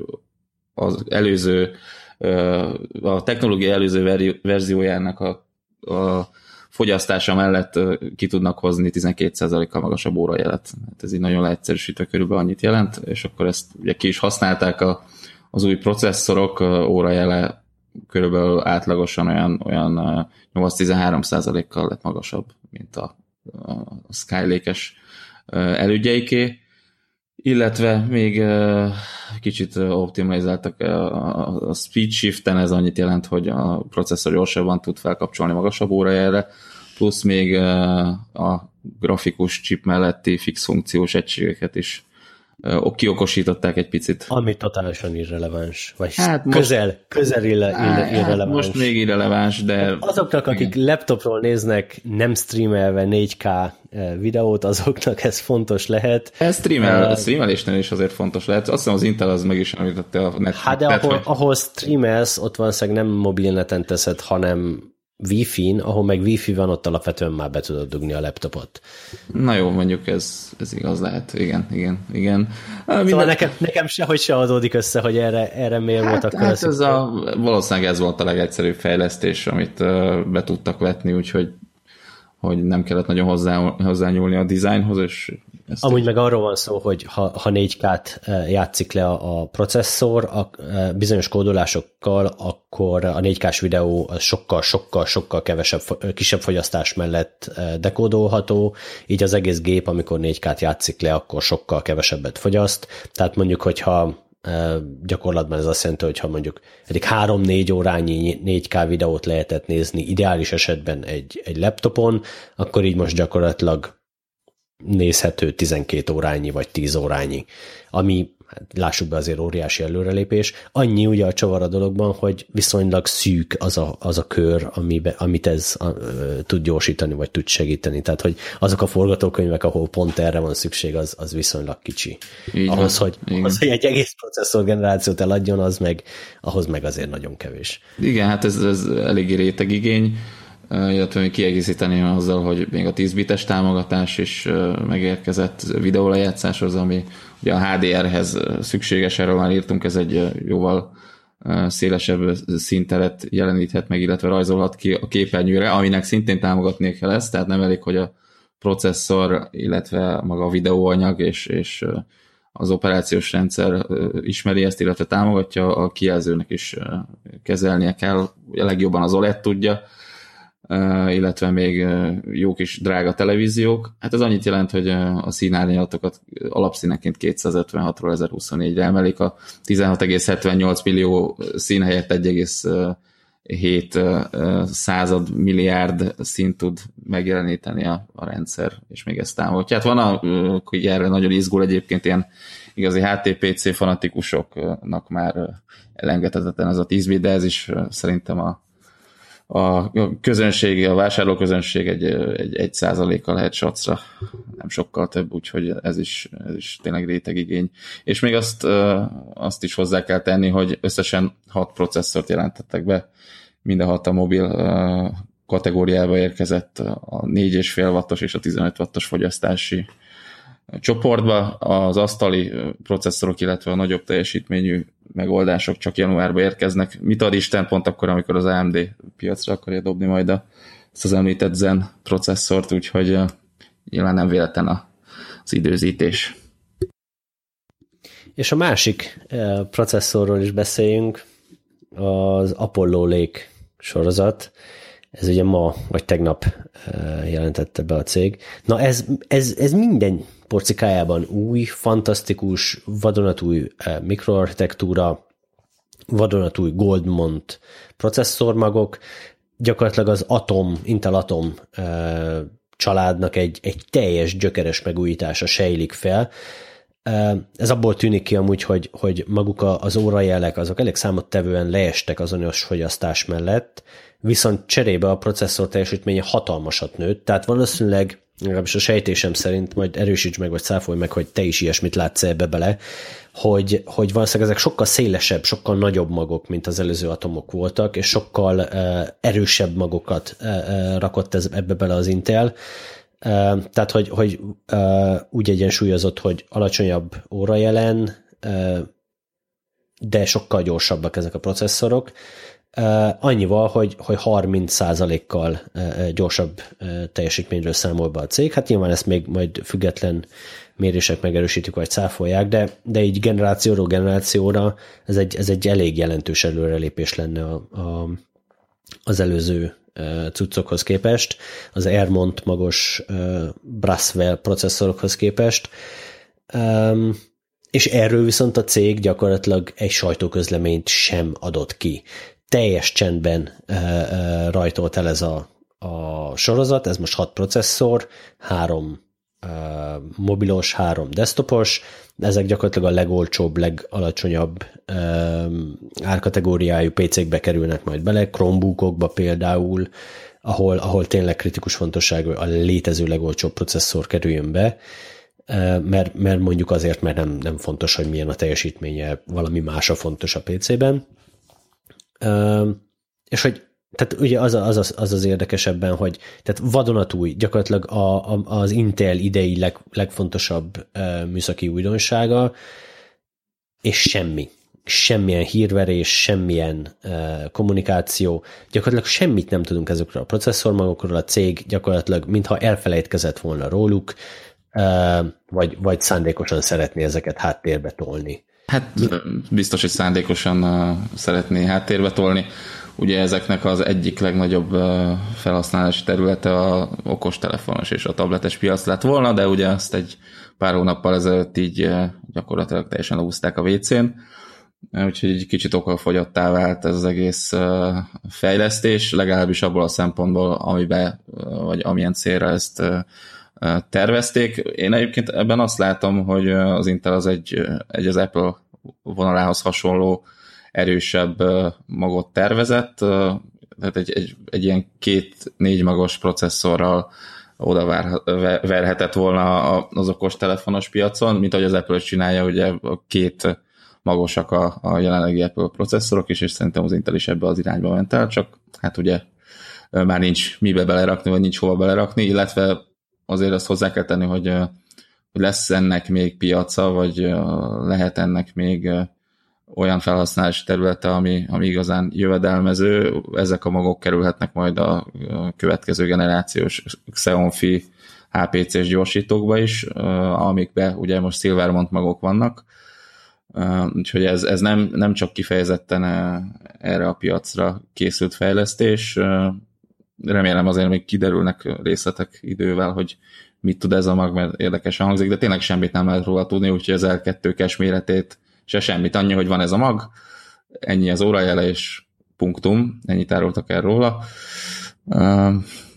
az előző, a technológia előző verziójának a, a fogyasztása mellett ki tudnak hozni 12%-kal magasabb órajelet. Hát ez így nagyon leegyszerűsítve körülbelül annyit jelent, és akkor ezt ugye ki is használták a, az új processzorok, órajele körülbelül átlagosan olyan, olyan 8-13%-kal lett magasabb, mint a, a Skylake-es elődjeiké, illetve még kicsit optimalizáltak a speed shiften, ez annyit jelent, hogy a processzor gyorsabban tud felkapcsolni magasabb órajelre, plusz még a grafikus chip melletti fix funkciós egységeket is kiokosították egy picit. Ami totálisan irreleváns, vagy hát közel, most, közel ille, ille, hát irreleváns. Most még irreleváns, de... Azoknak, akik laptopról néznek nem streamelve 4K videót, azoknak ez fontos lehet. Ez streamel, uh, streamelésnél is azért fontos lehet. Azt hiszem az Intel az meg is említette a net. Hát de ahol, hogy... ahol streamelsz, ott valószínűleg nem mobilneten teszed, hanem Wi-Fi-n, ahol meg Wi-Fi van, ott alapvetően már be tudod dugni a laptopot. Na jó, mondjuk ez, ez igaz lehet. Igen, igen, igen. Szóval Minden... nekem, nekem sehogy se adódik össze, hogy erre, erre miért hát, voltak hát ez a, valószínűleg ez volt a legegyszerűbb fejlesztés, amit be tudtak vetni, úgyhogy hogy nem kellett nagyon hozzá, hozzányúlni a dizájnhoz, és ezt Amúgy meg arról van szó, hogy ha, ha 4K-t játszik le a, a processzor a, bizonyos kódolásokkal, akkor a 4K-s videó sokkal, sokkal, sokkal kevesebb, kisebb fogyasztás mellett dekódolható, így az egész gép, amikor 4K-t játszik le, akkor sokkal kevesebbet fogyaszt. Tehát mondjuk, hogyha gyakorlatban ez azt jelenti, hogy ha mondjuk eddig 3-4 órányi 4K videót lehetett nézni ideális esetben egy, egy laptopon, akkor így most gyakorlatilag nézhető 12 órányi vagy 10 órányi, ami hát lássuk be azért óriási előrelépés. Annyi ugye a csavar a dologban, hogy viszonylag szűk az a, az a kör, amibe, amit ez a, ö, tud gyorsítani, vagy tud segíteni. Tehát, hogy azok a forgatókönyvek, ahol pont erre van szükség, az, az viszonylag kicsi. Igen, ahhoz, hogy, ahhoz, hogy egy egész processzor generációt eladjon, az meg, ahhoz meg azért nagyon kevés. Igen, hát ez, ez eléggé réteg igény illetve kiegészíteni azzal, hogy még a 10 bites támogatás is megérkezett videólejátszáshoz, ami ugye a HDR-hez szükséges, erről már írtunk, ez egy jóval szélesebb színteret jeleníthet meg, illetve rajzolhat ki a képernyőre, aminek szintén támogatni kell ezt, tehát nem elég, hogy a processzor, illetve maga a videóanyag és, és az operációs rendszer ismeri ezt, illetve támogatja, a kijelzőnek is kezelnie kell, a legjobban az OLED tudja, illetve még jó kis drága televíziók. Hát ez annyit jelent, hogy a színárnyalatokat alapszíneként 256-ról 1024-re emelik, a 16,78 millió szín helyett 1,7 század milliárd színt tud megjeleníteni a, a rendszer, és még ezt támogatja. Hát van, a, hogy erre nagyon izgul egyébként ilyen igazi HTPC fanatikusoknak már elengedhetetlen ez a 10 bit, de ez is szerintem a a közönség, a vásárlóközönség egy, egy, egy százaléka lehet sacra, nem sokkal több, úgyhogy ez is, ez is tényleg rétegigény. És még azt, azt is hozzá kell tenni, hogy összesen hat processzort jelentettek be, mind a hat a mobil kategóriába érkezett a 4,5 wattos és a 15 wattos fogyasztási csoportba. Az asztali processzorok, illetve a nagyobb teljesítményű megoldások csak januárba érkeznek. Mit ad Isten pont akkor, amikor az AMD piacra akarja dobni majd a, ezt az említett Zen processzort, úgyhogy nyilván nem véletlen az időzítés. És a másik processzorról is beszéljünk, az Apollo Lake sorozat. Ez ugye ma, vagy tegnap jelentette be a cég. Na ez, ez, ez minden porcikájában új, fantasztikus, vadonatúj eh, mikroarchitektúra, vadonatúj Goldmont processzormagok, gyakorlatilag az Atom, Intel Atom eh, családnak egy, egy teljes gyökeres megújítása sejlik fel. Eh, ez abból tűnik ki amúgy, hogy, hogy maguk az órajelek azok elég számottevően leestek azonos fogyasztás mellett, viszont cserébe a processzor teljesítménye hatalmasat nőtt, tehát valószínűleg legalábbis a sejtésem szerint, majd erősíts meg, vagy száfolj meg, hogy te is ilyesmit látsz ebbe bele, hogy, hogy valószínűleg ezek sokkal szélesebb, sokkal nagyobb magok, mint az előző atomok voltak, és sokkal uh, erősebb magokat uh, uh, rakott ez, ebbe bele az Intel, tehát, hogy, hogy úgy egyensúlyozott, hogy alacsonyabb órajelen, uh, de sokkal gyorsabbak ezek a processzorok, annyival, hogy, hogy 30%-kal gyorsabb teljesítményről számol be a cég. Hát nyilván ezt még majd független mérések megerősítik, vagy cáfolják, de, de így generációról generációra ez egy, ez egy elég jelentős előrelépés lenne a, a, az előző cuccokhoz képest, az Airmont magos Braswell processzorokhoz képest. És erről viszont a cég gyakorlatilag egy sajtóközleményt sem adott ki teljes csendben rajtolt el ez a, a sorozat, ez most hat processzor, három mobilos, három desktopos, ezek gyakorlatilag a legolcsóbb, legalacsonyabb árkategóriájú PC-kbe kerülnek majd bele, Chromebookokba például, ahol, ahol tényleg kritikus fontosságú a létező legolcsóbb processzor kerüljön be, mert, mert mondjuk azért, mert nem, nem fontos, hogy milyen a teljesítménye, valami más a fontos a PC-ben. És hogy tehát ugye az, az, az, az az érdekesebben, hogy tehát vadonatúj, gyakorlatilag a, a, az Intel idei leg, legfontosabb uh, műszaki újdonsága, és semmi. Semmilyen hírverés, semmilyen uh, kommunikáció, gyakorlatilag semmit nem tudunk ezekről a processzormagokról, a cég gyakorlatilag mintha elfelejtkezett volna róluk, uh, vagy, vagy szándékosan szeretné ezeket háttérbe tolni. Hát biztos, hogy szándékosan szeretné háttérbe tolni. Ugye ezeknek az egyik legnagyobb felhasználási területe a okostelefonos és a tabletes piac lett volna, de ugye azt egy pár hónappal ezelőtt így gyakorlatilag teljesen úzták a WC-n, úgyhogy egy kicsit okafogyottá vált ez az egész fejlesztés, legalábbis abból a szempontból, amiben, vagy amilyen célra ezt tervezték. Én egyébként ebben azt látom, hogy az Intel az egy, egy az Apple vonalához hasonló erősebb magot tervezett, tehát egy, egy, egy ilyen két-négy magos processzorral oda verhetett volna az okos telefonos piacon, mint ahogy az Apple csinálja, ugye a két magosak a, a jelenlegi Apple processzorok is, és szerintem az Intel is ebbe az irányba ment el, csak hát ugye már nincs mibe belerakni, vagy nincs hova belerakni, illetve azért azt hozzá kell tenni, hogy, hogy lesz ennek még piaca, vagy lehet ennek még olyan felhasználási területe, ami, ami igazán jövedelmező. Ezek a magok kerülhetnek majd a következő generációs Xeonphi HPC-s gyorsítókba is, amikbe ugye most Silvermont magok vannak. Úgyhogy ez, ez nem, nem csak kifejezetten erre a piacra készült fejlesztés, remélem azért még kiderülnek részletek idővel, hogy mit tud ez a mag, mert érdekesen hangzik, de tényleg semmit nem lehet róla tudni, úgyhogy az L2-kes méretét se semmit, annyi, hogy van ez a mag, ennyi az órajele, és punktum, ennyit árultak el róla.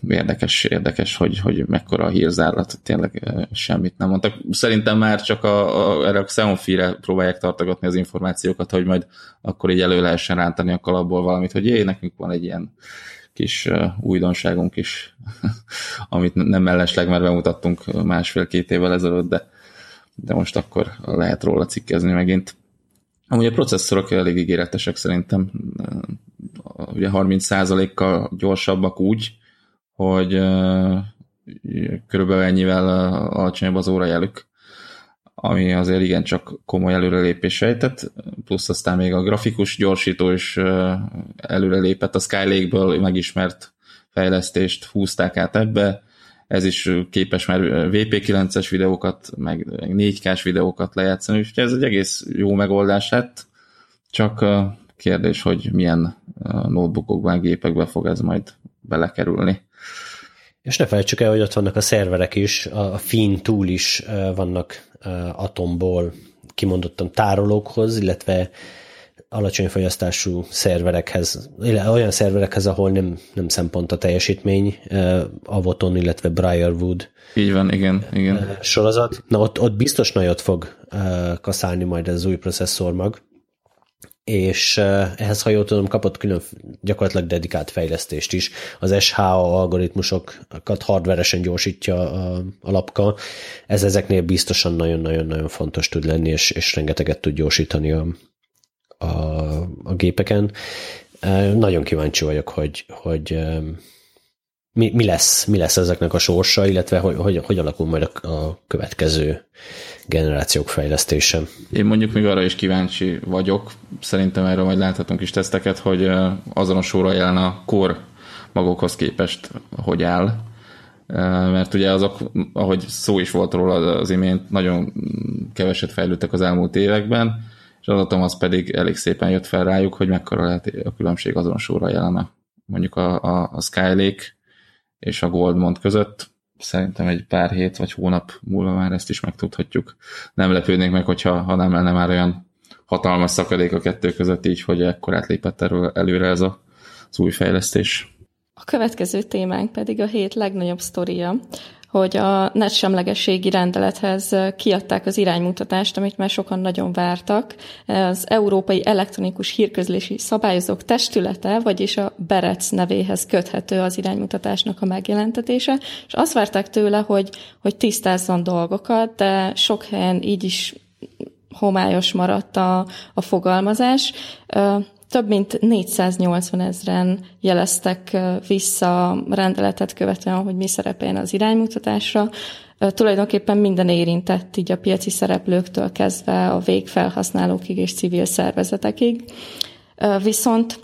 Érdekes, érdekes, hogy, hogy mekkora a hírzárlat, tényleg semmit nem mondtak. Szerintem már csak a, a, erre a Xeonfi-re próbálják tartogatni az információkat, hogy majd akkor így elő lehessen rántani a kalapból valamit, hogy jé, nekünk van egy ilyen kis újdonságunk is, amit nem mellesleg már bemutattunk másfél-két évvel ezelőtt, de, de most akkor lehet róla cikkezni megint. Amúgy a processzorok elég ígéretesek szerintem, ugye 30%-kal gyorsabbak úgy, hogy körülbelül ennyivel alacsonyabb az órajelük, ami azért igen csak komoly előrelépés sejtett, plusz aztán még a grafikus gyorsító is előrelépett a Skylake-ből megismert fejlesztést húzták át ebbe, ez is képes már VP9-es videókat, meg 4K-s videókat lejátszani, úgyhogy ez egy egész jó megoldás lett, csak kérdés, hogy milyen notebookokban, gépekbe fog ez majd belekerülni. És ne felejtsük el, hogy ott vannak a szerverek is, a fin túl is vannak atomból kimondottan tárolókhoz, illetve alacsony fogyasztású szerverekhez, olyan szerverekhez, ahol nem, nem szempont a teljesítmény, Avoton, illetve Briarwood Így van, igen, igen. sorozat. Na ott, ott biztos nagyot fog kaszálni majd ez az új processzor mag, és ehhez, ha jól tudom, kapott külön gyakorlatilag dedikált fejlesztést is. Az SHA algoritmusokat hardveresen gyorsítja a, a lapka, ez ezeknél biztosan nagyon-nagyon-nagyon fontos tud lenni, és, és rengeteget tud gyorsítani a, a, a gépeken. Nagyon kíváncsi vagyok, hogy, hogy mi, mi, lesz, mi lesz ezeknek a sorsa, illetve hogy, hogy, hogy alakul majd a, a következő generációk fejlesztése. Én mondjuk még arra is kíváncsi vagyok, szerintem erről majd láthatunk is teszteket, hogy azonos jelen a kor magukhoz képest hogy áll, mert ugye azok, ahogy szó is volt róla az imént, nagyon keveset fejlődtek az elmúlt években, és az atom az pedig elég szépen jött fel rájuk, hogy mekkora lehet a különbség azonos jelen mondjuk a, a, a Skylake és a Goldmont között. Szerintem egy pár hét vagy hónap múlva már ezt is megtudhatjuk. Nem lepődnék meg, hogyha ha nem lenne már olyan hatalmas szakadék a kettő között így, hogy ekkor átlépett erről előre ez a, az új fejlesztés. A következő témánk pedig a hét legnagyobb sztoria, hogy a netsemlegességi rendelethez kiadták az iránymutatást, amit már sokan nagyon vártak. Az Európai Elektronikus Hírközlési Szabályozók Testülete, vagyis a BEREC nevéhez köthető az iránymutatásnak a megjelentetése, és azt várták tőle, hogy, hogy tisztázzon dolgokat, de sok helyen így is homályos maradt a, a fogalmazás több mint 480 ezeren jeleztek vissza rendeletet követően, hogy mi szerepeljen az iránymutatásra. Tulajdonképpen minden érintett, így a piaci szereplőktől kezdve a végfelhasználókig és civil szervezetekig. Viszont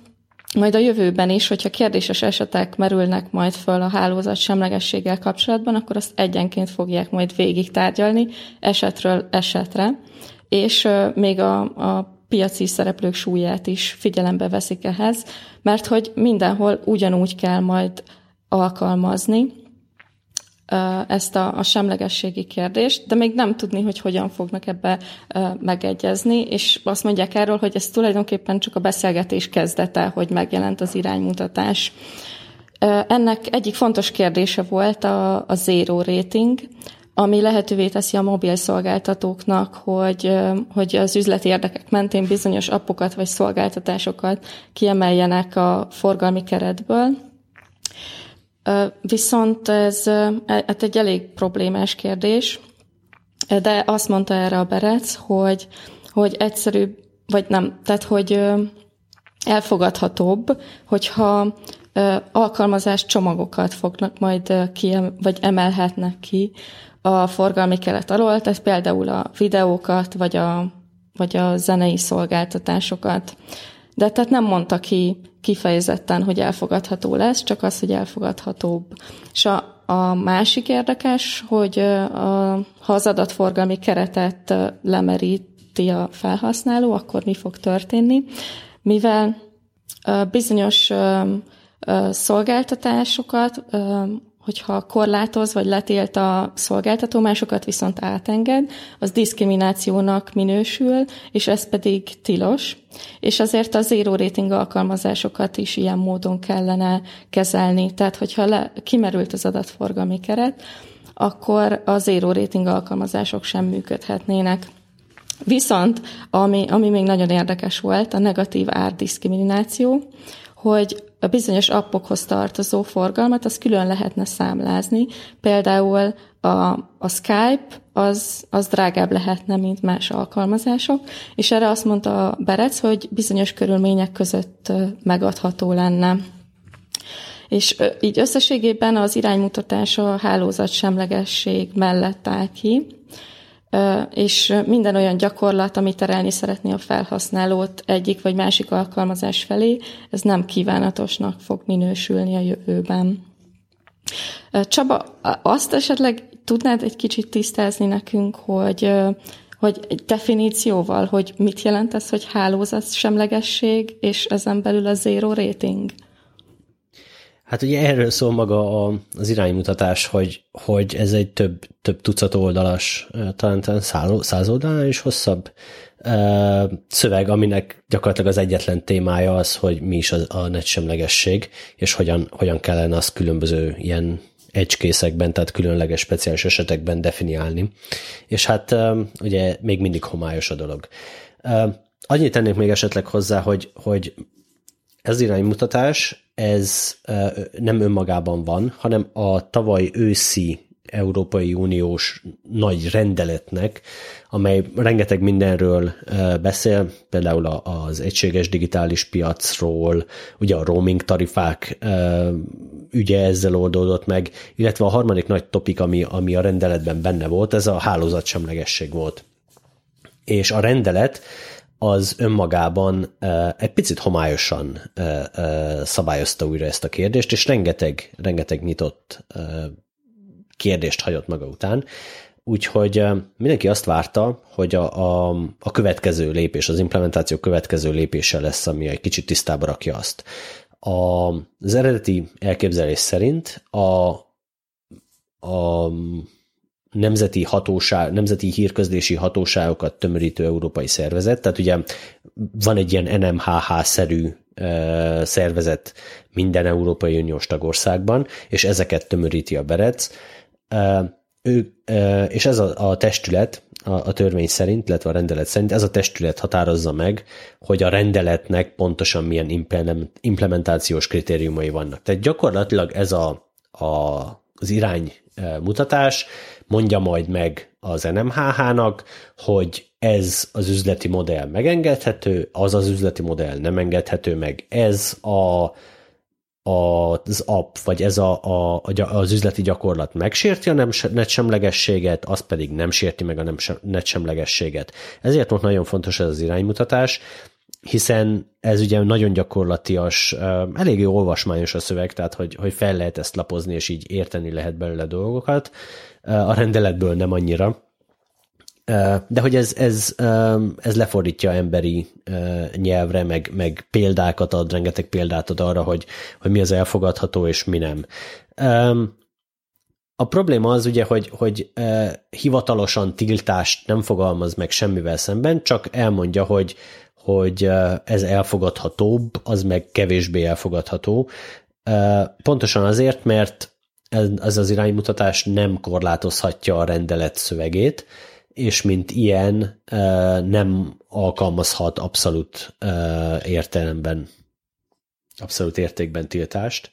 majd a jövőben is, hogyha kérdéses esetek merülnek majd föl a hálózat semlegességgel kapcsolatban, akkor azt egyenként fogják majd végig tárgyalni, esetről esetre, és még a, a piaci szereplők súlyát is figyelembe veszik ehhez, mert hogy mindenhol ugyanúgy kell majd alkalmazni ezt a, a semlegességi kérdést, de még nem tudni, hogy hogyan fognak ebbe megegyezni, és azt mondják erről, hogy ez tulajdonképpen csak a beszélgetés kezdete, hogy megjelent az iránymutatás. Ennek egyik fontos kérdése volt a, a zero rating, ami lehetővé teszi a mobil szolgáltatóknak, hogy, hogy az üzleti érdekek mentén bizonyos appokat vagy szolgáltatásokat kiemeljenek a forgalmi keretből. Viszont ez, ez egy elég problémás kérdés, de azt mondta erre a Berec, hogy, hogy egyszerűbb, vagy nem, tehát hogy elfogadhatóbb, hogyha alkalmazás csomagokat fognak majd ki, vagy emelhetnek ki a forgalmi keret alól, tehát például a videókat, vagy a, vagy a zenei szolgáltatásokat. De tehát nem mondta ki kifejezetten, hogy elfogadható lesz, csak az, hogy elfogadhatóbb. És a, a másik érdekes, hogy a, ha az adatforgalmi keretet lemeríti a felhasználó, akkor mi fog történni, mivel bizonyos szolgáltatásokat hogyha korlátoz vagy letilt a szolgáltató, másokat viszont átenged, az diszkriminációnak minősül, és ez pedig tilos, és azért a zero rating alkalmazásokat is ilyen módon kellene kezelni. Tehát, hogyha le, kimerült az adatforgalmi keret, akkor a zero rating alkalmazások sem működhetnének. Viszont, ami, ami még nagyon érdekes volt, a negatív árdiszkrimináció, hogy a bizonyos appokhoz tartozó forgalmat, az külön lehetne számlázni. Például a, a Skype az, az drágább lehetne, mint más alkalmazások, és erre azt mondta Berec, hogy bizonyos körülmények között megadható lenne. És így összességében az iránymutatás a hálózat semlegesség mellett áll ki, és minden olyan gyakorlat, ami terelni szeretné a felhasználót egyik vagy másik alkalmazás felé, ez nem kívánatosnak fog minősülni a jövőben. Csaba, azt esetleg tudnád egy kicsit tisztázni nekünk, hogy hogy definícióval, hogy mit jelent ez, hogy hálózat semlegesség, és ezen belül a zero rating? Hát ugye erről szól maga a, az iránymutatás, hogy, hogy ez egy több, több tucat oldalas, talán, talán száz oldalán is hosszabb szöveg, aminek gyakorlatilag az egyetlen témája az, hogy mi is a, a netsemlegesség, és hogyan, hogyan kellene azt különböző ilyen egykészekben, tehát különleges speciális esetekben definiálni. És hát ugye még mindig homályos a dolog. annyit tennék még esetleg hozzá, hogy, hogy ez iránymutatás, ez nem önmagában van, hanem a tavaly őszi Európai Uniós nagy rendeletnek, amely rengeteg mindenről beszél, például az egységes digitális piacról, ugye a roaming tarifák ügye ezzel oldódott meg, illetve a harmadik nagy topik, ami, ami a rendeletben benne volt, ez a hálózatsemlegesség volt. És a rendelet az önmagában egy picit homályosan szabályozta újra ezt a kérdést, és rengeteg, rengeteg nyitott kérdést hagyott maga után. Úgyhogy mindenki azt várta, hogy a, a, a következő lépés, az implementáció következő lépése lesz, ami egy kicsit tisztába rakja azt. A, az eredeti elképzelés szerint a, a nemzeti hatóság, nemzeti hírközlési hatóságokat tömörítő európai szervezet, tehát ugye van egy ilyen NMHH-szerű szervezet minden Európai Uniós tagországban, és ezeket tömöríti a Berec. Ő, és ez a, a testület, a, a törvény szerint, illetve a rendelet szerint, ez a testület határozza meg, hogy a rendeletnek pontosan milyen implementációs kritériumai vannak. Tehát gyakorlatilag ez a, a, az iránymutatás mondja majd meg az NMHH-nak, hogy ez az üzleti modell megengedhető, az az üzleti modell nem engedhető meg, ez a az app, vagy ez a, a, az üzleti gyakorlat megsérti a netsemlegességet, az pedig nem sérti meg a netsemlegességet. Ezért volt nagyon fontos ez az iránymutatás, hiszen ez ugye nagyon gyakorlatias, eléggé olvasmányos a szöveg, tehát hogy, hogy fel lehet ezt lapozni, és így érteni lehet belőle dolgokat. A rendeletből nem annyira, de hogy ez, ez, ez lefordítja emberi nyelvre, meg, meg példákat ad, rengeteg példát ad arra, hogy, hogy mi az elfogadható, és mi nem. A probléma az ugye, hogy, hogy hivatalosan tiltást nem fogalmaz meg semmivel szemben, csak elmondja, hogy, hogy ez elfogadhatóbb, az meg kevésbé elfogadható. Pontosan azért, mert ez az iránymutatás nem korlátozhatja a rendelet szövegét, és mint ilyen nem alkalmazhat abszolút értelemben, abszolút értékben tiltást.